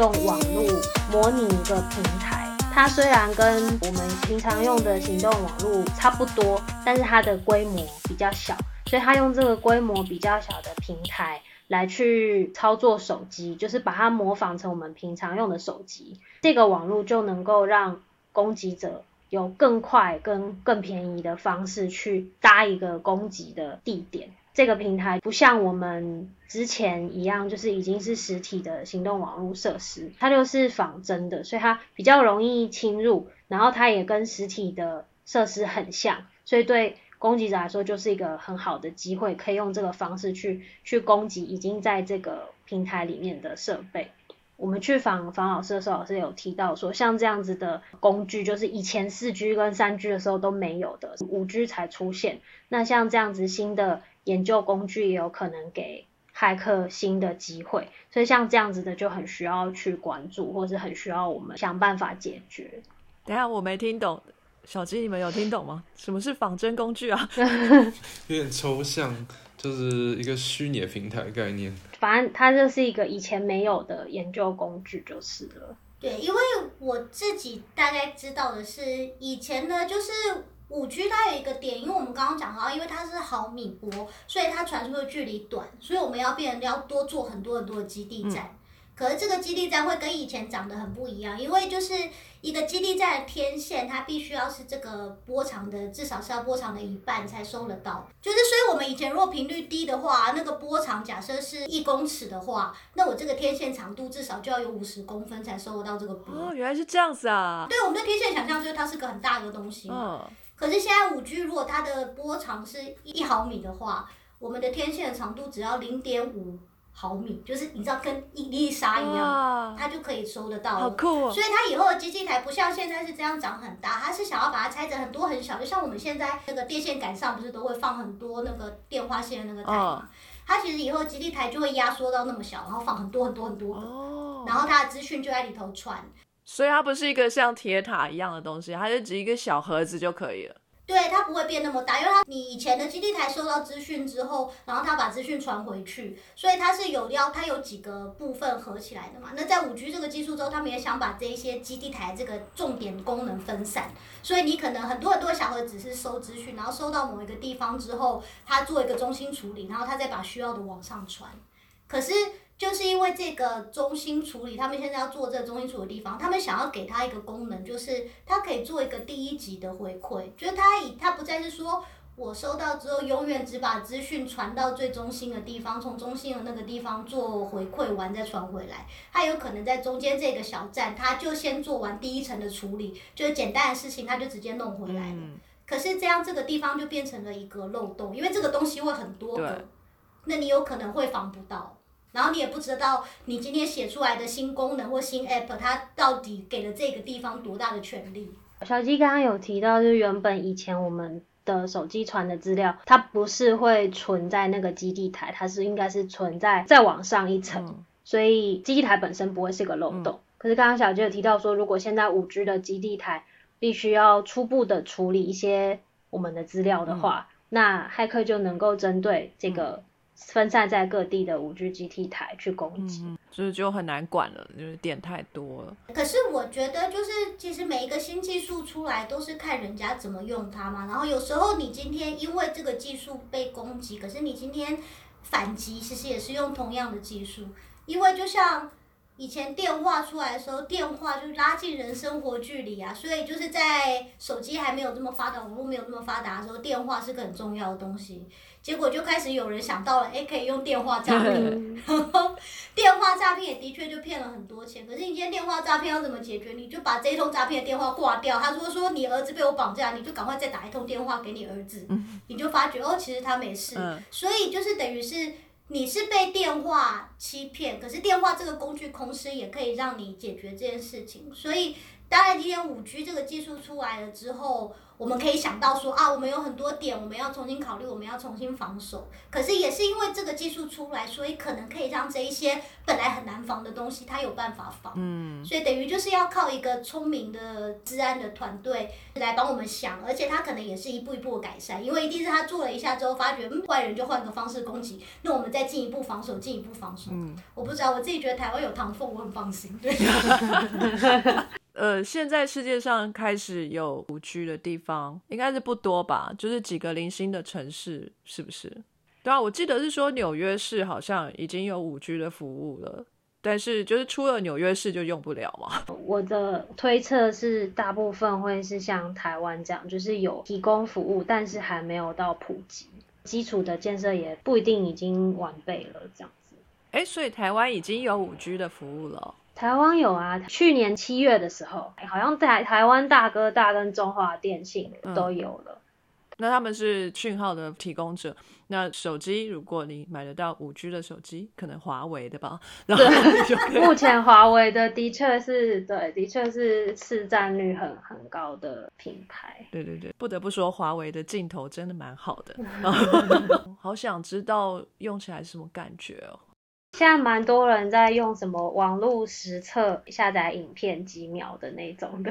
用网络模拟一个平台。它虽然跟我们平常用的行动网络差不多，但是它的规模比较小，所以它用这个规模比较小的平台来去操作手机，就是把它模仿成我们平常用的手机。这个网络就能够让攻击者有更快、跟更便宜的方式去搭一个攻击的地点。这个平台不像我们之前一样，就是已经是实体的行动网络设施，它就是仿真的，所以它比较容易侵入，然后它也跟实体的设施很像，所以对攻击者来说就是一个很好的机会，可以用这个方式去去攻击已经在这个平台里面的设备。我们去访访老师的时候，老师有提到说，像这样子的工具，就是以前四 G 跟三 G 的时候都没有的，五 G 才出现。那像这样子新的研究工具，也有可能给骇客新的机会。所以像这样子的就很需要去关注，或是很需要我们想办法解决。等下我没听懂，小鸡你们有听懂吗？什么是仿真工具啊？有点抽象，就是一个虚拟的平台概念。反正它就是一个以前没有的研究工具，就是了。对，因为我自己大概知道的是，以前呢，就是五 G 它有一个点，因为我们刚刚讲到，因为它是毫米波，所以它传输的距离短，所以我们要变要多做很多很多的基地站。可是这个基地站会跟以前长得很不一样，因为就是一个基地站的天线，它必须要是这个波长的，至少是要波长的一半才收得到。就是所以我们以前如果频率低的话，那个波长假设是一公尺的话，那我这个天线长度至少就要有五十公分才收得到这个波。哦，原来是这样子啊！对，我们的天线想象就是它是个很大的东西嘛。嗯。可是现在五 G 如果它的波长是一毫米的话，我们的天线的长度只要零点五。毫米就是你知道跟一粒沙一样，它就可以收得到。好酷哦！所以它以后的机器台不像现在是这样长很大，它是想要把它拆成很多很小，就像我们现在那个电线杆上不是都会放很多那个电话线的那个台嘛？它其实以后基地台就会压缩到那么小，然后放很多很多很多个，然后它的资讯就在里头传。所以它不是一个像铁塔一样的东西，它就只一个小盒子就可以了。对，它不会变那么大，因为它你以前的基地台收到资讯之后，然后它把资讯传回去，所以它是有要它有几个部分合起来的嘛。那在五 G 这个技术之后，他们也想把这一些基地台这个重点功能分散，所以你可能很多很多小盒子是收资讯，然后收到某一个地方之后，它做一个中心处理，然后它再把需要的往上传。可是。就是因为这个中心处理，他们现在要做这个中心处理的地方，他们想要给他一个功能，就是他可以做一个第一级的回馈，就是他以他不再是说我收到之后永远只把资讯传到最中心的地方，从中心的那个地方做回馈完再传回来，他有可能在中间这个小站，他就先做完第一层的处理，就是简单的事情，他就直接弄回来了。可是这样这个地方就变成了一个漏洞，因为这个东西会很多个，那你有可能会防不到。然后你也不知道你今天写出来的新功能或新 app，它到底给了这个地方多大的权利？小鸡刚刚有提到，就是原本以前我们的手机传的资料，它不是会存在那个基地台，它是应该是存在再往上一层，所以基地台本身不会是个漏洞。可是刚刚小鸡有提到说，如果现在五 G 的基地台必须要初步的处理一些我们的资料的话，那骇客就能够针对这个。分散在各地的五 G 基地台去攻击，所以就很难管了，就是点太多了。可是我觉得，就是其实每一个新技术出来都是看人家怎么用它嘛。然后有时候你今天因为这个技术被攻击，可是你今天反击其实也是用同样的技术，因为就像。以前电话出来的时候，电话就拉近人生活距离啊，所以就是在手机还没有这么发达、网络没有这么发达的时候，电话是个很重要的东西。结果就开始有人想到了，哎，可以用电话诈骗。电话诈骗也的确就骗了很多钱。可是你今天电话诈骗要怎么解决？你就把这一通诈骗的电话挂掉。他如果说你儿子被我绑架，你就赶快再打一通电话给你儿子，你就发觉哦，其实他没事。所以就是等于是。你是被电话欺骗，可是电话这个工具，同时也可以让你解决这件事情。所以当然，今天五 G 这个技术出来了之后，我们可以想到说啊，我们有很多点我们要重新考虑，我们要重新防守。可是也是因为这个技术出来，所以可能可以让这一些本来很难防的东西，它有办法防。嗯，所以等于就是要靠一个聪明的治安的团队来帮我们想，而且他可能也是一步一步改善，因为一定是他做了一下之后，发觉嗯，坏人就换个方式攻击，那我们再进一步防守，进一步防守。嗯，我不知道，我自己觉得台湾有唐凤，我很放心。对。呃，现在世界上开始有五 G 的地方，应该是不多吧？就是几个零星的城市，是不是？对啊，我记得是说纽约市好像已经有五 G 的服务了，但是就是出了纽约市就用不了嘛。我的推测是，大部分会是像台湾这样，就是有提供服务，但是还没有到普及，基础的建设也不一定已经完备了，这样子。哎，所以台湾已经有五 G 的服务了。台湾有啊，去年七月的时候，好像在台湾大哥大跟中华电信都有了。那他们是讯号的提供者。那手机，如果你买得到五 G 的手机，可能华为的吧。对，目前华为的的确是对，的确是市占率很很高的品牌。对对对，不得不说，华为的镜头真的蛮好的。好想知道用起来什么感觉哦。现在蛮多人在用什么网络实测下载影片几秒的那种的。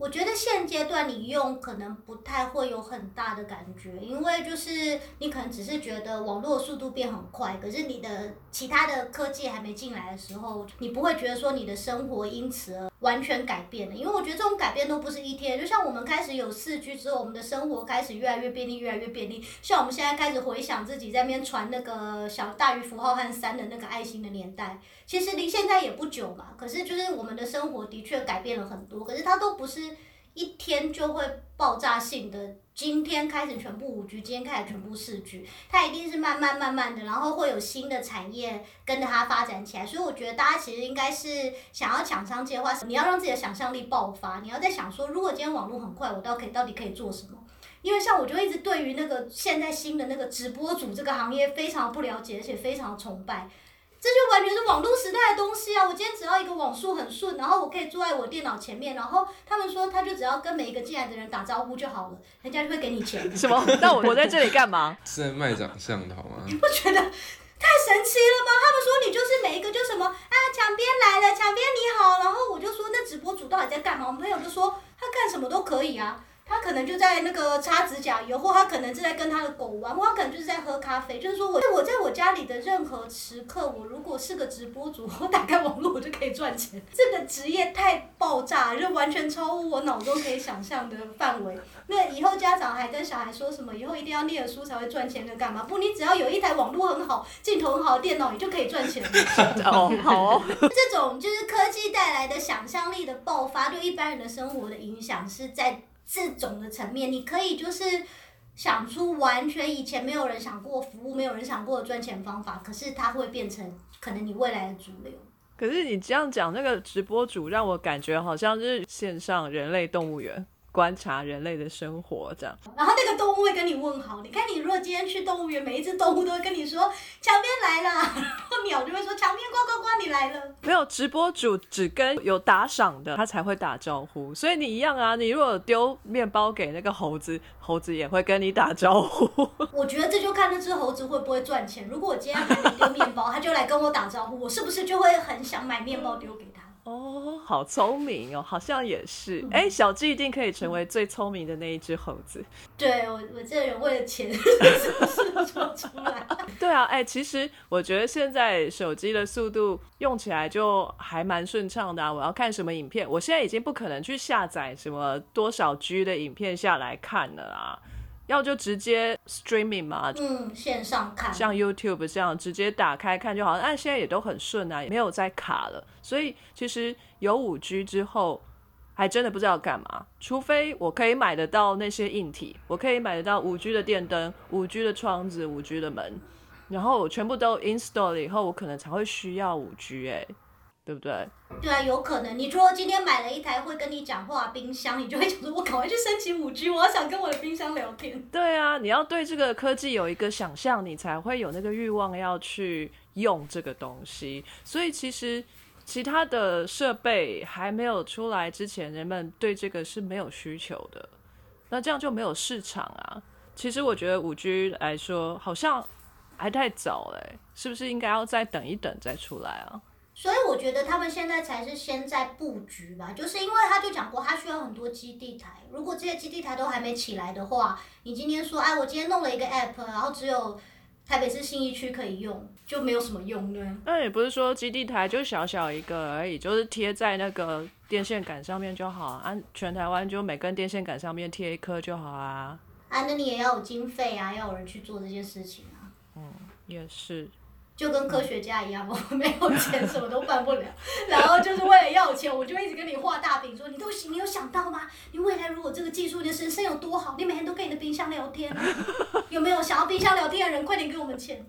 我觉得现阶段你用可能不太会有很大的感觉，因为就是你可能只是觉得网络速度变很快，可是你的其他的科技还没进来的时候，你不会觉得说你的生活因此而完全改变了。因为我觉得这种改变都不是一天，就像我们开始有四 G 之后，我们的生活开始越来越便利，越来越便利。像我们现在开始回想自己在那边传那个小大于符号和三的那个爱心的年代，其实离现在也不久嘛。可是就是我们的生活的确改变了很多，可是它都不是。一天就会爆炸性的，今天开始全部五 G，今天开始全部四 G，它一定是慢慢慢慢的，然后会有新的产业跟着它发展起来。所以我觉得大家其实应该是想要抢商机的话，你要让自己的想象力爆发，你要在想说，如果今天网络很快，我到可以到底可以做什么？因为像我就一直对于那个现在新的那个直播主这个行业非常不了解，而且非常崇拜。这就完全是网络时代的东西啊！我今天只要一个网速很顺，然后我可以坐在我电脑前面，然后他们说他就只要跟每一个进来的人打招呼就好了，人家就会给你钱。什么？那我我在这里干嘛？是在卖长相的好吗？你不觉得太神奇了吗？他们说你就是每一个就什么啊，墙边来了，墙边你好，然后我就说那直播主到底在干嘛？我们朋友就说他干什么都可以啊。他可能就在那个擦指甲油，或他可能是在跟他的狗玩，或他可能就是在喝咖啡。就是说我我在我家里的任何时刻，我如果是个直播主，我打开网络我就可以赚钱。这个职业太爆炸，就完全超乎我脑中可以想象的范围。那以后家长还跟小孩说什么？以后一定要念书才会赚钱，的干嘛？不，你只要有一台网络很好、镜头很好的电脑，你就可以赚钱。哦，好。这种就是科技带来的想象力的爆发，对一般人的生活的影响是在。这种的层面，你可以就是想出完全以前没有人想过服务，没有人想过的赚钱方法，可是它会变成可能你未来的主流。可是你这样讲，那个直播主让我感觉好像是线上人类动物园。观察人类的生活，这样。然后那个动物会跟你问好。你看，你如果今天去动物园，每一只动物都会跟你说“墙边来了”，然后鸟就会说“墙边呱呱呱，你来了”。没有直播主只跟有打赏的他才会打招呼，所以你一样啊。你如果丢面包给那个猴子，猴子也会跟你打招呼。我觉得这就看那只猴子会不会赚钱。如果我今天给你丢面包，他就来跟我打招呼，我是不是就会很想买面包丢给他？哦，好聪明哦，好像也是。哎，小智一定可以成为最聪明的那一只猴子。对我，我这人为了钱，是不是说出来？对啊，哎，其实我觉得现在手机的速度用起来就还蛮顺畅的啊。我要看什么影片，我现在已经不可能去下载什么多少 G 的影片下来看了啊。要就直接 streaming 嘛，嗯，线上看，像 YouTube 这样直接打开看就好。但现在也都很顺啊，也没有再卡了。所以其实有五 G 之后，还真的不知道干嘛。除非我可以买得到那些硬体，我可以买得到五 G 的电灯、五 G 的窗子、五 G 的门，然后我全部都 install 了以后，我可能才会需要五 G 哎。对不对？对啊，有可能。你说今天买了一台会跟你讲话冰箱，你就会想说，我赶快去申请五 G，我要想跟我的冰箱聊天。对啊，你要对这个科技有一个想象，你才会有那个欲望要去用这个东西。所以其实。其他的设备还没有出来之前，人们对这个是没有需求的，那这样就没有市场啊。其实我觉得五 G 来说，好像还太早嘞，是不是应该要再等一等再出来啊？所以我觉得他们现在才是先在布局吧，就是因为他就讲过，他需要很多基地台。如果这些基地台都还没起来的话，你今天说，哎，我今天弄了一个 app，然后只有台北市信义区可以用，就没有什么用对。那也不是说基地台就小小一个而已，就是贴在那个电线杆上面就好啊，全台湾就每根电线杆上面贴一颗就好啊。啊，那你也要有经费啊，要有人去做这件事情啊。嗯，也是。就跟科学家一样，我没有钱，什么都办不了。然后就是为了要钱，我就一直跟你画大饼，说你都你有想到吗？你未来如果这个技术的人生有多好，你每天都跟你的冰箱聊天，有没有想要冰箱聊天的人？快点给我们钱！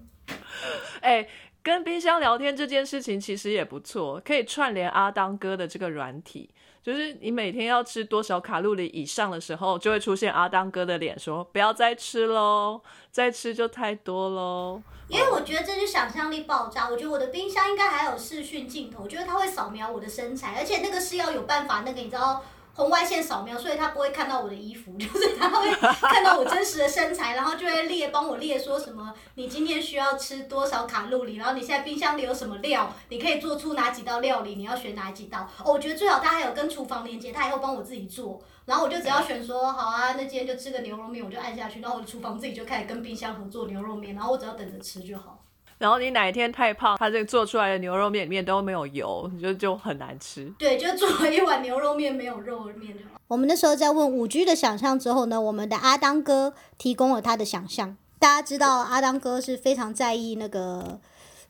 哎，跟冰箱聊天这件事情其实也不错，可以串联阿当哥的这个软体。就是你每天要吃多少卡路里以上的时候，就会出现阿当哥的脸，说不要再吃喽，再吃就太多喽。因为我觉得这是想象力爆炸。我觉得我的冰箱应该还有视讯镜头，我觉得它会扫描我的身材，而且那个是要有办法，那个你知道。红外线扫描，所以他不会看到我的衣服，就是他会看到我真实的身材，然后就会列帮我列说什么，你今天需要吃多少卡路里，然后你现在冰箱里有什么料，你可以做出哪几道料理，你要选哪几道。哦，我觉得最好他还有跟厨房连接，他以后帮我自己做，然后我就只要选说好啊，那今天就吃个牛肉面，我就按下去，然后我的厨房自己就开始跟冰箱合作牛肉面，然后我只要等着吃就好。然后你哪一天太胖，它这个做出来的牛肉面里面都没有油，你就就很难吃。对，就做了一碗牛肉面，没有肉面就好。我们那时候在问五 G 的想象之后呢，我们的阿当哥提供了他的想象。大家知道阿当哥是非常在意那个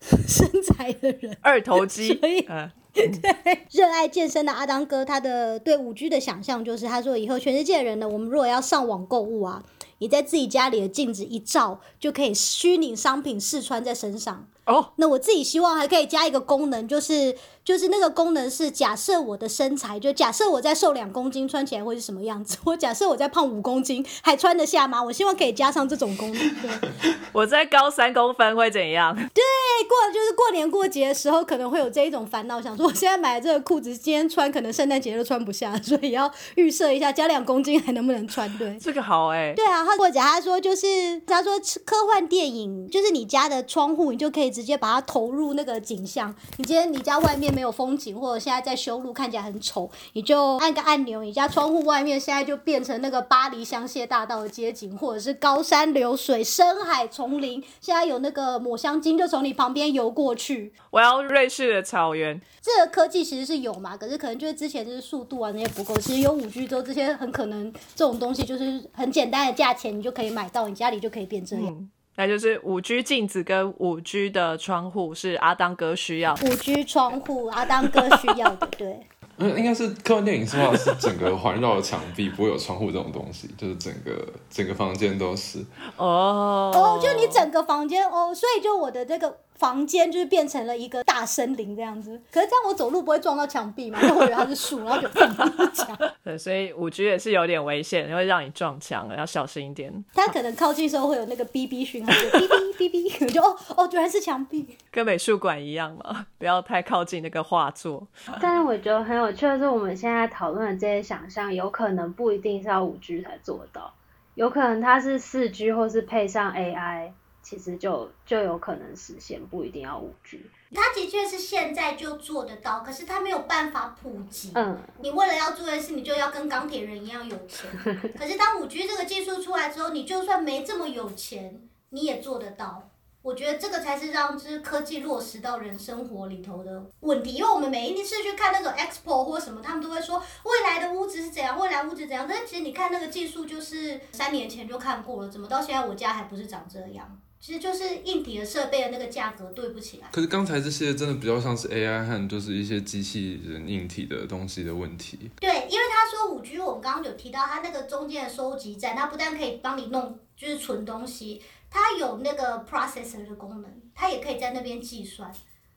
身材的人，二头肌。所以，对，热爱健身的阿当哥，他的对五 G 的想象就是，他说以后全世界的人呢，我们如果要上网购物啊。你在自己家里的镜子一照，就可以虚拟商品试穿在身上。哦，那我自己希望还可以加一个功能，就是就是那个功能是假设我的身材，就假设我在瘦两公斤，穿起来会是什么样子？我假设我在胖五公斤，还穿得下吗？我希望可以加上这种功能。对 我在高三公分会怎样？对，过就是过年过节的时候可能会有这一种烦恼，想说我现在买的这个裤子今天穿，可能圣诞节都穿不下，所以要预设一下加两公斤还能不能穿？对，这个好哎。对啊，他或者他说就是他说科幻电影，就是你家的窗户，你就可以。直接把它投入那个景象。你今天你家外面没有风景，或者现在在修路看起来很丑，你就按个按钮，你家窗户外面现在就变成那个巴黎香榭大道的街景，或者是高山流水、深海丛林。现在有那个抹香鲸就从你旁边游过去。我要瑞士的草原。这个科技其实是有嘛，可是可能就是之前就是速度啊那些不够。其实有五 G 之后，这些很可能这种东西就是很简单的价钱，你就可以买到，你家里就可以变这样。那就是五 G 镜子跟五 G 的窗户是阿当哥需要。五 G 窗户阿当哥需要的，对。嗯，应该是科幻电影是吧是整个环绕的墙壁不会有窗户这种东西，就是整个整个房间都是。哦。哦，就你整个房间哦，所以就我的这个。房间就是变成了一个大森林这样子，可是这样我走路不会撞到墙壁嘛？因为我以为它是树，然后就撞到墙。对，所以五 G 也是有点危险，会让你撞墙，要小心一点。它可能靠近时候会有那个哔哔讯号，哔哔哔哔，就哦哦，原来是墙壁，跟美术馆一样嘛，不要太靠近那个画作。但是我觉得很有趣的是，我们现在讨论的这些想象，有可能不一定是要五 G 才做到，有可能它是四 G 或是配上 AI。其实就就有可能实现，不一定要五 G。它的确是现在就做得到，可是它没有办法普及。嗯。你为了要做的事，你就要跟钢铁人一样有钱。可是当五 G 这个技术出来之后，你就算没这么有钱，你也做得到。我觉得这个才是让这科技落实到人生活里头的问题。因为我们每一次去看那种 expo 或什么，他们都会说未来的屋子是怎样，未来屋子怎样。但是其实你看那个技术，就是三年前就看过了，怎么到现在我家还不是长这样？其实就是硬体的设备的那个价格对不起来。可是刚才这些真的比较像是 AI 和就是一些机器人硬体的东西的问题。对，因为他说五 G，我们刚刚有提到它那个中间的收集站，它不但可以帮你弄就是存东西，它有那个 processor 的功能，它也可以在那边计算。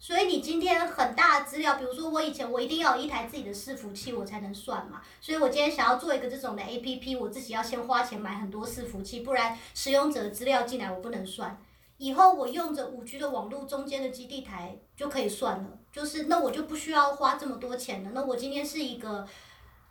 所以你今天很大的资料，比如说我以前我一定要有一台自己的伺服器，我才能算嘛。所以我今天想要做一个这种的 A P P，我自己要先花钱买很多伺服器，不然使用者的资料进来我不能算。以后我用着五 G 的网络中间的基地台就可以算了，就是那我就不需要花这么多钱了。那我今天是一个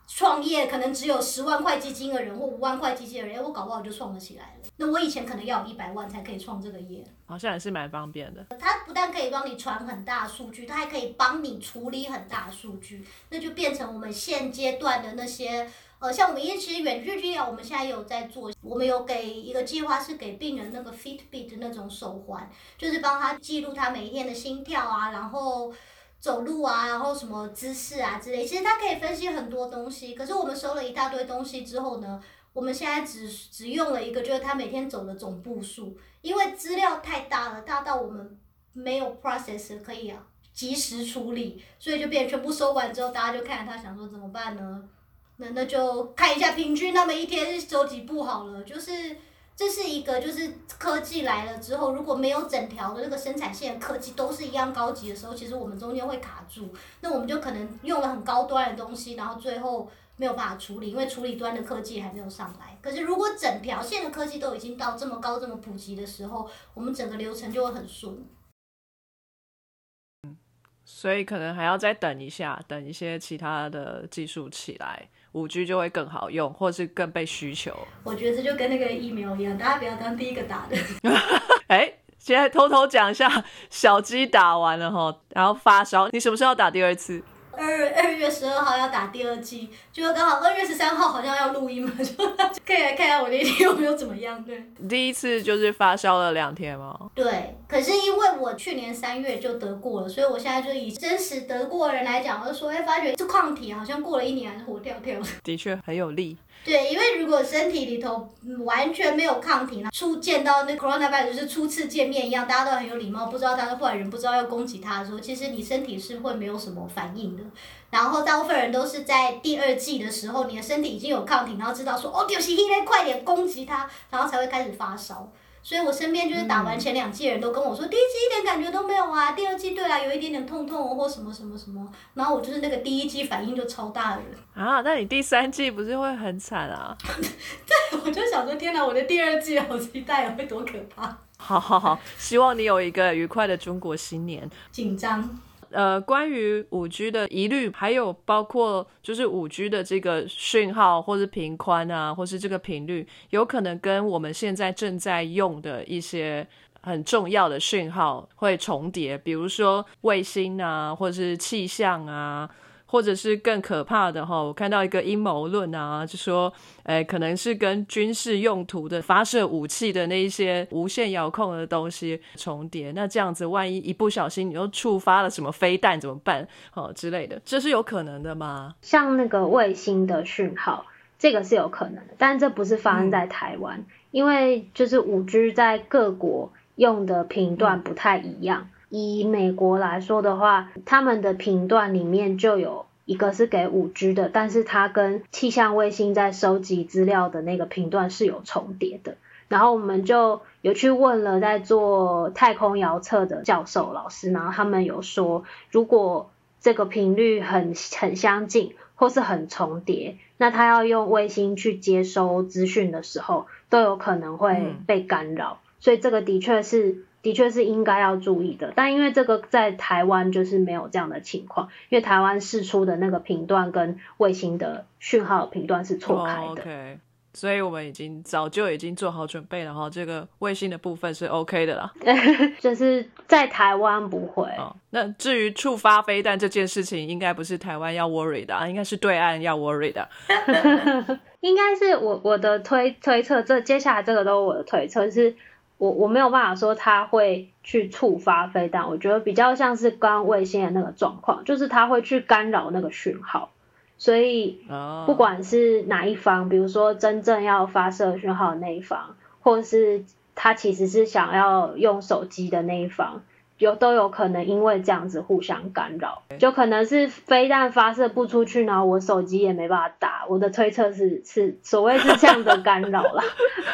创业，可能只有十万块基金的人或五万块基金的人，哎，我搞不好就创了起来了。那我以前可能要有一百万才可以创这个业。好像也是蛮方便的。它不但可以帮你传很大数据，它还可以帮你处理很大数据，那就变成我们现阶段的那些。呃，像我们因为其实远距医疗，我们现在有在做，我们有给一个计划是给病人那个 Fitbit 那种手环，就是帮他记录他每一天的心跳啊，然后走路啊，然后什么姿势啊之类。其实它可以分析很多东西，可是我们收了一大堆东西之后呢，我们现在只只用了一个，就是他每天走的总步数，因为资料太大了，大到我们没有 process 可以啊及时处理，所以就变全部收完之后，大家就看着他想说怎么办呢？那那就看一下平均，他们一天走几步好了。就是这是一个，就是科技来了之后，如果没有整条的那个生产线科技都是一样高级的时候，其实我们中间会卡住。那我们就可能用了很高端的东西，然后最后没有办法处理，因为处理端的科技还没有上来。可是如果整条线的科技都已经到这么高、这么普及的时候，我们整个流程就会很顺。所以可能还要再等一下，等一些其他的技术起来。五 G 就会更好用，或是更被需求。我觉得这就跟那个疫苗一样，大家不要当第一个打的。哎，现在偷偷讲一下，小鸡打完了哈，然后发烧，你什么时候打第二次？二二月十二号要打第二剂，就刚好二月十三号好像要录音嘛，就可以来看一下我那天有没有怎么样。对，第一次就是发烧了两天吗？对，可是因为我去年三月就得过了，所以我现在就以真实得过的人来讲，我就说，哎，发觉这抗体好像过了一年还是活跳跳。的确很有利。对，因为如果身体里头完全没有抗体，初见到那 coronavirus 就是初次见面一样，大家都很有礼貌，不知道他是坏人，不知道要攻击他的时候，其实你身体是会没有什么反应的。然后大部分人都是在第二季的时候，你的身体已经有抗体，然后知道说哦，就是因为，快点攻击他，然后才会开始发烧。所以我身边就是打完前两剂人都跟我说，第一季一点感觉都没有啊，第二季对啊有一点点痛痛或什么什么什么，然后我就是那个第一季反应就超大的人啊，那你第三季不是会很惨啊？对，我就想说，天哪，我的第二季好期待会多可怕。好好好，希望你有一个愉快的中国新年。紧张。呃，关于五 G 的疑虑，还有包括就是五 G 的这个讯号，或是频宽啊，或是这个频率，有可能跟我们现在正在用的一些很重要的讯号会重叠，比如说卫星啊，或者是气象啊。或者是更可怕的哈，我看到一个阴谋论啊，就说，诶，可能是跟军事用途的发射武器的那一些无线遥控的东西重叠，那这样子万一一不小心你又触发了什么飞弹怎么办？哦 之类的，这是有可能的吗？像那个卫星的讯号，这个是有可能的，但这不是发生在台湾，因为就是五 G 在各国用的频段不太一样。以美国来说的话，他们的频段里面就有一个是给五 G 的，但是它跟气象卫星在收集资料的那个频段是有重叠的。然后我们就有去问了在做太空遥测的教授老师，然后他们有说，如果这个频率很很相近或是很重叠，那他要用卫星去接收资讯的时候，都有可能会被干扰。所以这个的确是。的确是应该要注意的，但因为这个在台湾就是没有这样的情况，因为台湾试出的那个频段跟卫星的讯号频段是错开的。所以我们已经早就已经做好准备了哈，这个卫星的部分是 OK 的啦。就是在台湾不会。那至于触发飞弹这件事情，应该不是台湾要 worry 的，啊应该是对岸要 worry 的。应该是我我的推推测，这接下来这个都是我的推测是。我我没有办法说它会去触发飞弹，我觉得比较像是刚卫星的那个状况，就是它会去干扰那个讯号，所以不管是哪一方，比如说真正要发射讯号的那一方，或者是他其实是想要用手机的那一方。有都有可能因为这样子互相干扰，就可能是飞弹发射不出去，然后我手机也没办法打。我的推测是是所谓是这样的干扰啦。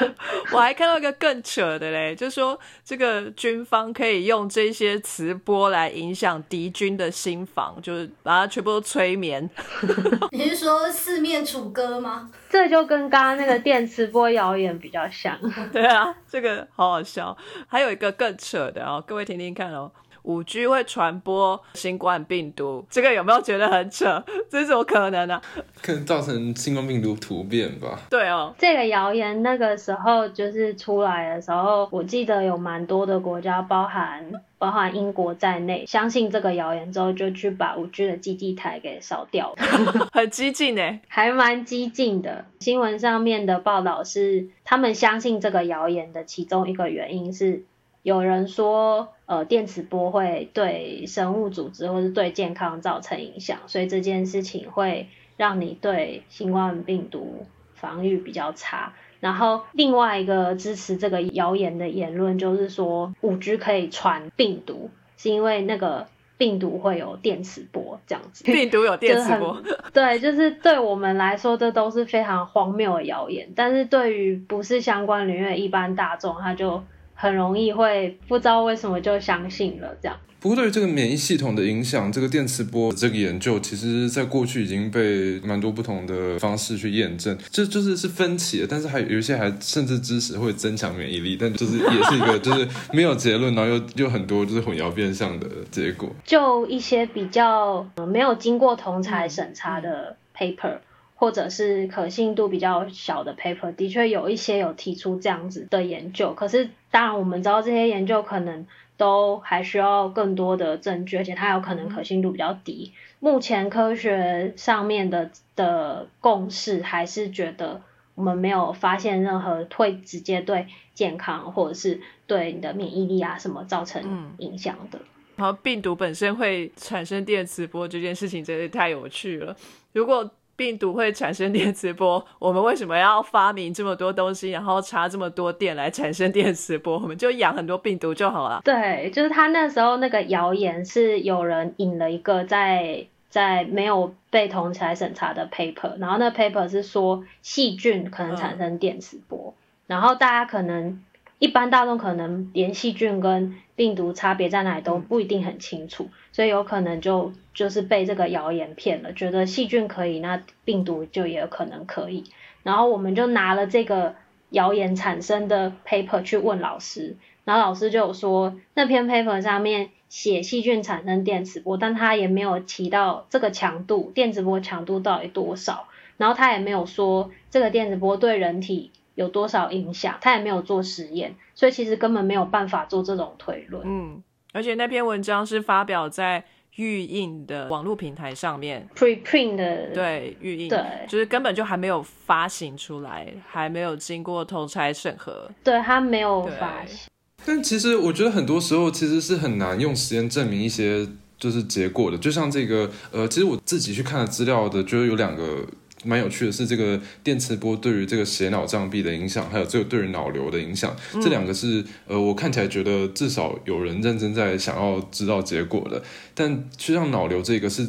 我还看到一个更扯的嘞，就是说这个军方可以用这些磁波来影响敌军的心房，就是把它全部都催眠。你是说四面楚歌吗？这就跟刚刚那个电磁波谣言比较像。对啊，这个好好笑。还有一个更扯的哦，各位听听看哦。五 G 会传播新冠病毒，这个有没有觉得很扯？这怎么可能呢？可能造成新冠病毒突变吧。对哦，这个谣言那个时候就是出来的时候，我记得有蛮多的国家，包含包含英国在内，相信这个谣言之后，就去把五 G 的基地台给烧掉了，很激进呢，还蛮激进的。新闻上面的报道是，他们相信这个谣言的其中一个原因是。有人说，呃，电磁波会对生物组织或是对健康造成影响，所以这件事情会让你对新冠病毒防御比较差。然后另外一个支持这个谣言的言论就是说，五 G 可以传病毒，是因为那个病毒会有电磁波这样子。病毒有电磁波？对，就是对我们来说，这都是非常荒谬的谣言。但是对于不是相关领域的一般大众，他就。很容易会不知道为什么就相信了这样。不过对于这个免疫系统的影响，这个电磁波这个研究，其实在过去已经被蛮多不同的方式去验证，这就是是分歧的。但是还有一些还甚至支持会增强免疫力，但就是也是一个就是没有结论，然后又又很多就是混淆变相的结果。就一些比较没有经过同才审查的 paper。或者是可信度比较小的 paper，的确有一些有提出这样子的研究，可是当然我们知道这些研究可能都还需要更多的证据，而且它有可能可信度比较低。目前科学上面的的共识还是觉得我们没有发现任何会直接对健康或者是对你的免疫力啊什么造成影响的。然后病毒本身会产生电磁波这件事情真是太有趣了，如果。病毒会产生电磁波，我们为什么要发明这么多东西，然后插这么多电来产生电磁波？我们就养很多病毒就好了。对，就是他那时候那个谣言是有人引了一个在在没有被同起来审查的 paper，然后那 paper 是说细菌可能产生电磁波，然后大家可能。一般大众可能连细菌跟病毒差别在哪里都不一定很清楚，所以有可能就就是被这个谣言骗了，觉得细菌可以，那病毒就也有可能可以。然后我们就拿了这个谣言产生的 paper 去问老师，然后老师就有说那篇 paper 上面写细菌产生电磁波，但他也没有提到这个强度，电磁波强度到底多少，然后他也没有说这个电磁波对人体。有多少影响？他也没有做实验，所以其实根本没有办法做这种推论。嗯，而且那篇文章是发表在预印的网络平台上面，preprint 的，对，预印，对，就是根本就还没有发行出来，还没有经过同差审核，对他没有发行。但其实我觉得很多时候其实是很难用实验证明一些就是结果的，就像这个，呃，其实我自己去看了资料的，觉得有两个。蛮有趣的是，这个电磁波对于这个血脑障壁的影响，还有这个对于脑瘤的影响，这两个是呃，我看起来觉得至少有人认真在想要知道结果的。但实际上脑瘤这个是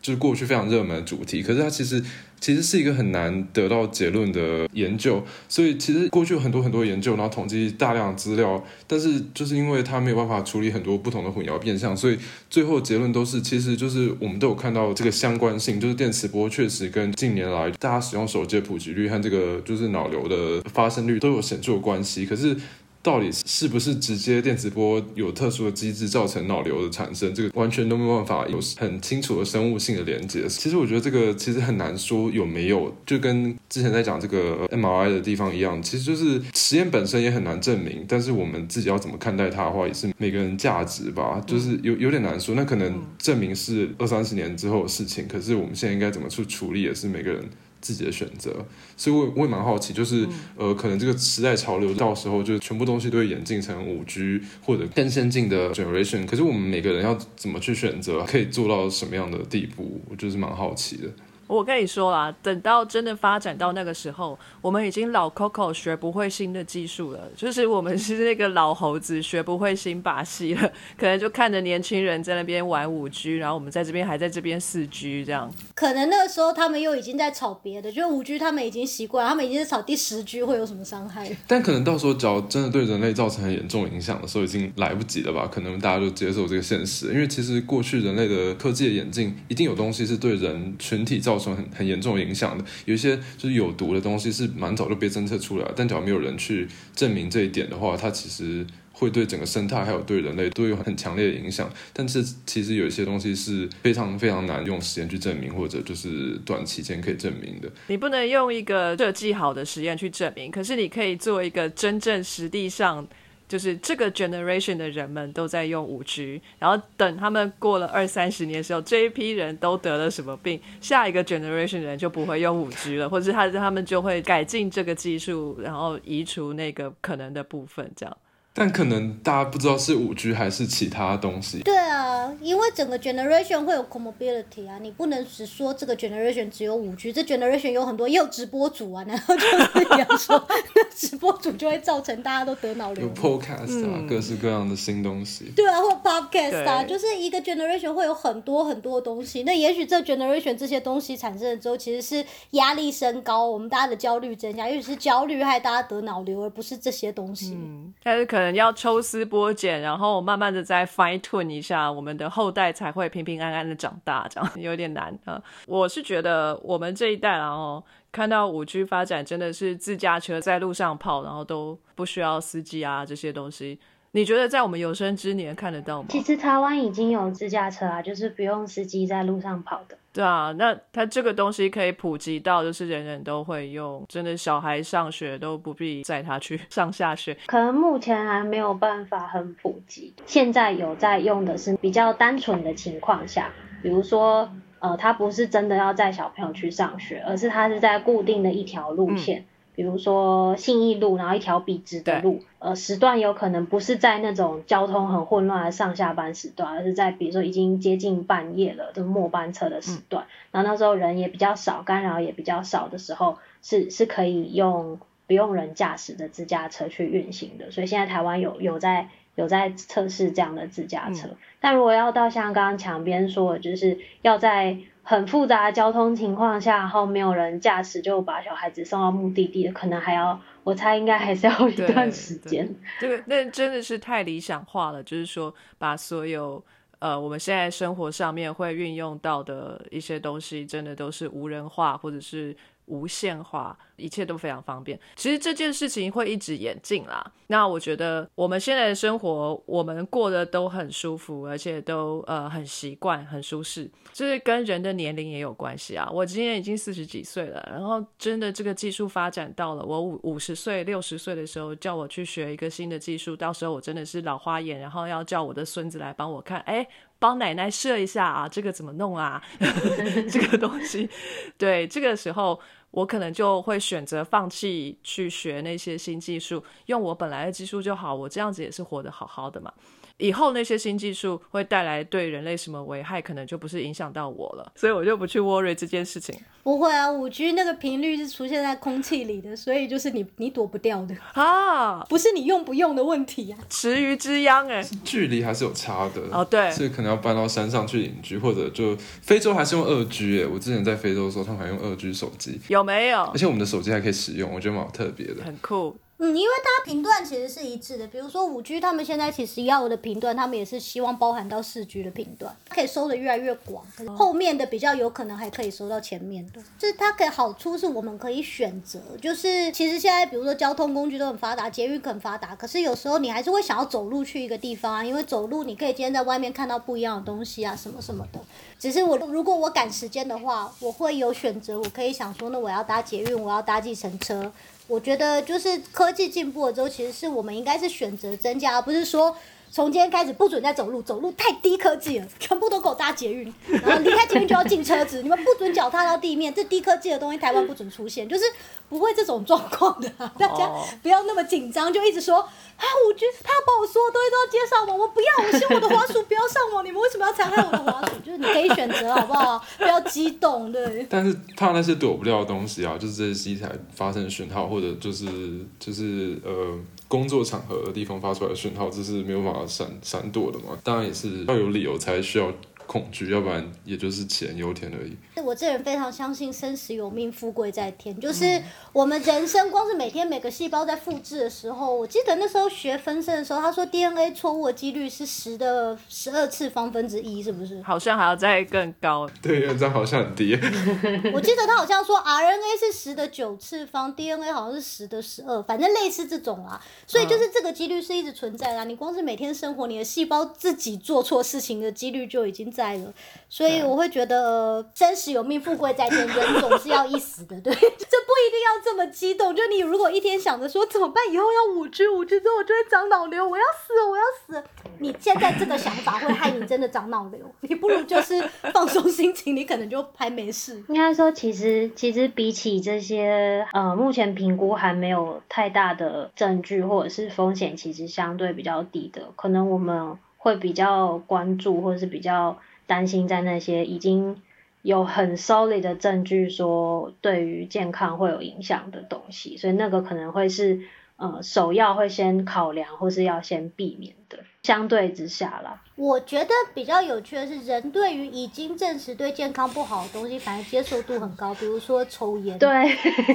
就是过去非常热门的主题，可是它其实。其实是一个很难得到结论的研究，所以其实过去有很多很多研究，然后统计大量资料，但是就是因为它没有办法处理很多不同的混淆变相，所以最后结论都是，其实就是我们都有看到这个相关性，就是电磁波确实跟近年来大家使用手机的普及率和这个就是脑瘤的发生率都有显著的关系，可是。到底是不是直接电磁波有特殊的机制造成脑瘤的产生？这个完全都没有办法有很清楚的生物性的连接。其实我觉得这个其实很难说有没有，就跟之前在讲这个 MRI 的地方一样，其实就是实验本身也很难证明。但是我们自己要怎么看待它的话，也是每个人价值吧，就是有有点难说。那可能证明是二三十年之后的事情，可是我们现在应该怎么去处理，也是每个人。自己的选择，所以我我也蛮好奇，就是呃，可能这个时代潮流到时候就全部东西都会演进成五 G 或者更先进的 generation，可是我们每个人要怎么去选择，可以做到什么样的地步，我就是蛮好奇的。我跟你说啦，等到真的发展到那个时候，我们已经老 Coco 学不会新的技术了，就是我们是那个老猴子学不会新把戏了，可能就看着年轻人在那边玩五 G，然后我们在这边还在这边四 G 这样。可能那个时候他们又已经在炒别的，就五 G 他们已经习惯，他们已经是炒第十 G 会有什么伤害？但可能到时候只要真的对人类造成很严重影响的时候，已经来不及了吧？可能大家就接受这个现实，因为其实过去人类的科技的演进，一定有东西是对人群体造成。很很严重的影响的。有一些就是有毒的东西是蛮早就被侦测出来，但假如没有人去证明这一点的话，它其实。会对整个生态还有对人类都有很强烈的影响，但是其实有一些东西是非常非常难用实验去证明，或者就是短期间可以证明的。你不能用一个设计好的实验去证明，可是你可以做一个真正实地上，就是这个 generation 的人们都在用五 G，然后等他们过了二三十年的时候，这一批人都得了什么病，下一个 generation 人就不会用五 G 了，或者他他们就会改进这个技术，然后移除那个可能的部分，这样。但可能大家不知道是五 G 还是其他东西。对啊，因为整个 generation 会有 comobility 啊，你不能只说这个 generation 只有五 G，这 generation 有很多也有直播主啊，然后就是你要说直播主就会造成大家都得脑瘤。有 podcast 啊，各式各样的新东西。对啊，或 podcast 啊，就是一个 generation 会有很多很多东西。那也许这 generation 这些东西产生了之后，其实是压力升高，我们大家的焦虑增加，也许是焦虑害大家得脑瘤，而不是这些东西。嗯，但是可。要抽丝剥茧，然后慢慢的再 fine tune 一下，我们的后代才会平平安安的长大，这样有点难啊。我是觉得我们这一代，然后看到五 G 发展，真的是自驾车在路上跑，然后都不需要司机啊这些东西。你觉得在我们有生之年看得到吗？其实台湾已经有自驾车啊，就是不用司机在路上跑的。对啊，那它这个东西可以普及到，就是人人都会用，真的小孩上学都不必载他去上下学。可能目前还没有办法很普及，现在有在用的是比较单纯的情况下，比如说，呃，他不是真的要载小朋友去上学，而是他是在固定的一条路线。比如说信义路，然后一条笔直的路，呃，时段有可能不是在那种交通很混乱的上下班时段，而是在比如说已经接近半夜了，就末班车的时段，然后那时候人也比较少，干扰也比较少的时候，是是可以用不用人驾驶的自驾车去运行的。所以现在台湾有有在有在测试这样的自驾车，但如果要到像刚刚墙边说，就是要在。很复杂的交通情况下，然后没有人驾驶就把小孩子送到目的地，可能还要，我猜应该还是要一段时间。这个那真的是太理想化了，就是说把所有呃我们现在生活上面会运用到的一些东西，真的都是无人化或者是。无限化，一切都非常方便。其实这件事情会一直演进啦。那我觉得我们现在的生活，我们过得都很舒服，而且都呃很习惯、很舒适。这是跟人的年龄也有关系啊。我今年已经四十几岁了，然后真的这个技术发展到了我五五十岁、六十岁的时候，叫我去学一个新的技术，到时候我真的是老花眼，然后要叫我的孙子来帮我看，哎。帮奶奶设一下啊，这个怎么弄啊？这个东西，对，这个时候我可能就会选择放弃去学那些新技术，用我本来的技术就好，我这样子也是活得好好的嘛。以后那些新技术会带来对人类什么危害，可能就不是影响到我了，所以我就不去 worry 这件事情。不会啊，五 G 那个频率是出现在空气里的，所以就是你你躲不掉的啊，不是你用不用的问题啊。池鱼之殃哎，距离还是有差的哦，对，所以可能要搬到山上去隐居，或者就非洲还是用二 G 哎，我之前在非洲的时候，他们还用二 G 手机，有没有？而且我们的手机还可以使用，我觉得蛮特别的，很酷。嗯，因为它频段其实是一致的，比如说五 G，他们现在其实要的频段，他们也是希望包含到四 G 的频段，可以收的越来越广，后面的比较有可能还可以收到前面的。就是它可以好处是我们可以选择，就是其实现在比如说交通工具都很发达，捷运很发达，可是有时候你还是会想要走路去一个地方啊，因为走路你可以今天在外面看到不一样的东西啊，什么什么的。只是我如果我赶时间的话，我会有选择，我可以想说，那我要搭捷运，我要搭计程车。我觉得就是科技进步了之后，其实是我们应该是选择增加，而不是说。从今天开始不准再走路，走路太低科技了，全部都给我搭捷运，然后离开捷运就要进车子，你们不准脚踏到地面，这低科技的东西台湾不准出现，就是不会这种状况的，大家不要那么紧张，就一直说啊，我觉得他把我说的东西都要接上网，我不要，我希望我的滑鼠不要上网，你们为什么要残害我的滑鼠？就是你可以选择好不好？不要激动，对。但是怕那些躲不掉的东西啊，就是这些机台发生讯号，或者就是就是呃。工作场合的地方发出来的讯号，这是没有办法闪闪躲的嘛？当然也是要有理由才需要恐惧，要不然也就是杞人忧天而已。我这人非常相信生死有命，富贵在天。就是我们人生光是每天每个细胞在复制的时候，我记得那时候学分身的时候，他说 DNA 错误的几率是十的十二次方分之一，是不是？好像还要再更高。对，这好像很低。我记得他好像说 RNA 是十的九次方，DNA 好像是十的十二，反正类似这种啦。所以就是这个几率是一直存在的。你光是每天生活，你的细胞自己做错事情的几率就已经在了。所以我会觉得，呃，生死有命，富贵在天，人总是要一死的，对，这不一定要这么激动。就你如果一天想着说怎么办，以后要五 G，五 G 之后我就会长脑瘤，我要死，我要死。你现在这个想法会害你真的长脑瘤，你不如就是放松心情，你可能就还没事。应该说，其实其实比起这些，呃，目前评估还没有太大的证据，或者是风险其实相对比较低的，可能我们会比较关注，或者是比较。担心在那些已经有很 solid 的证据说对于健康会有影响的东西，所以那个可能会是呃首要会先考量或是要先避免的。相对之下啦，我觉得比较有趣的是，人对于已经证实对健康不好的东西，反而接受度很高。比如说抽烟，对，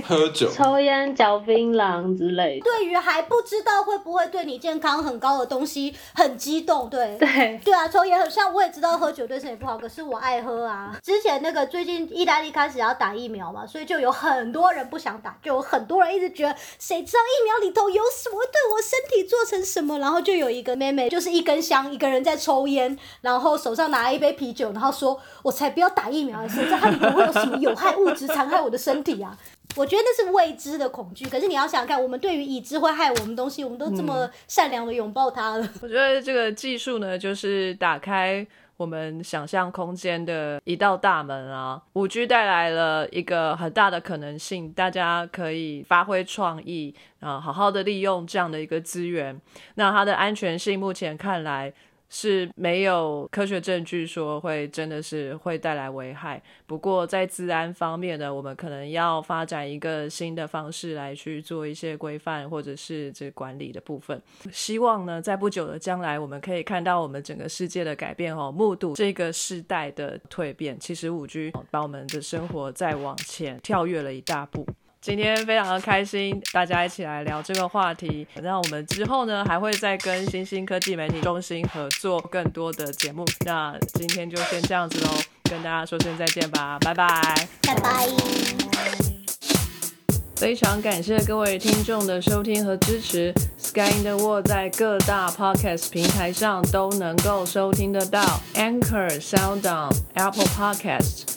喝酒、抽烟、嚼槟榔之类的。对于还不知道会不会对你健康很高的东西，很激动。对，对，对啊，抽烟很像我也知道喝酒对身体不好，可是我爱喝啊。之前那个最近意大利开始要打疫苗嘛，所以就有很多人不想打，就有很多人一直觉得，谁知道疫苗里头有什么对我身体做成什么？然后就有一个妹妹就。就是一根香，一个人在抽抽烟，然后手上拿一杯啤酒，然后说：“我才不要打疫苗，谁知道它里面会有什么有害物质残害我的身体啊？”我觉得那是未知的恐惧。可是你要想想看，我们对于已知会害我们东西，我们都这么善良的拥抱它了。我觉得这个技术呢，就是打开。我们想象空间的一道大门啊，五 G 带来了一个很大的可能性，大家可以发挥创意啊，好好的利用这样的一个资源。那它的安全性目前看来。是没有科学证据说会真的是会带来危害。不过在治安方面呢，我们可能要发展一个新的方式来去做一些规范或者是这管理的部分。希望呢，在不久的将来，我们可以看到我们整个世界的改变哦，目睹这个世代的蜕变。其实五 G 把我们的生活再往前跳跃了一大步。今天非常的开心，大家一起来聊这个话题。那我们之后呢，还会再跟新兴科技媒体中心合作更多的节目。那今天就先这样子喽，跟大家说声再见吧，拜拜，拜拜。非常感谢各位听众的收听和支持。Sky in the World 在各大 Podcast 平台上都能够收听得到，Anchor、SoundOn、Apple Podcast。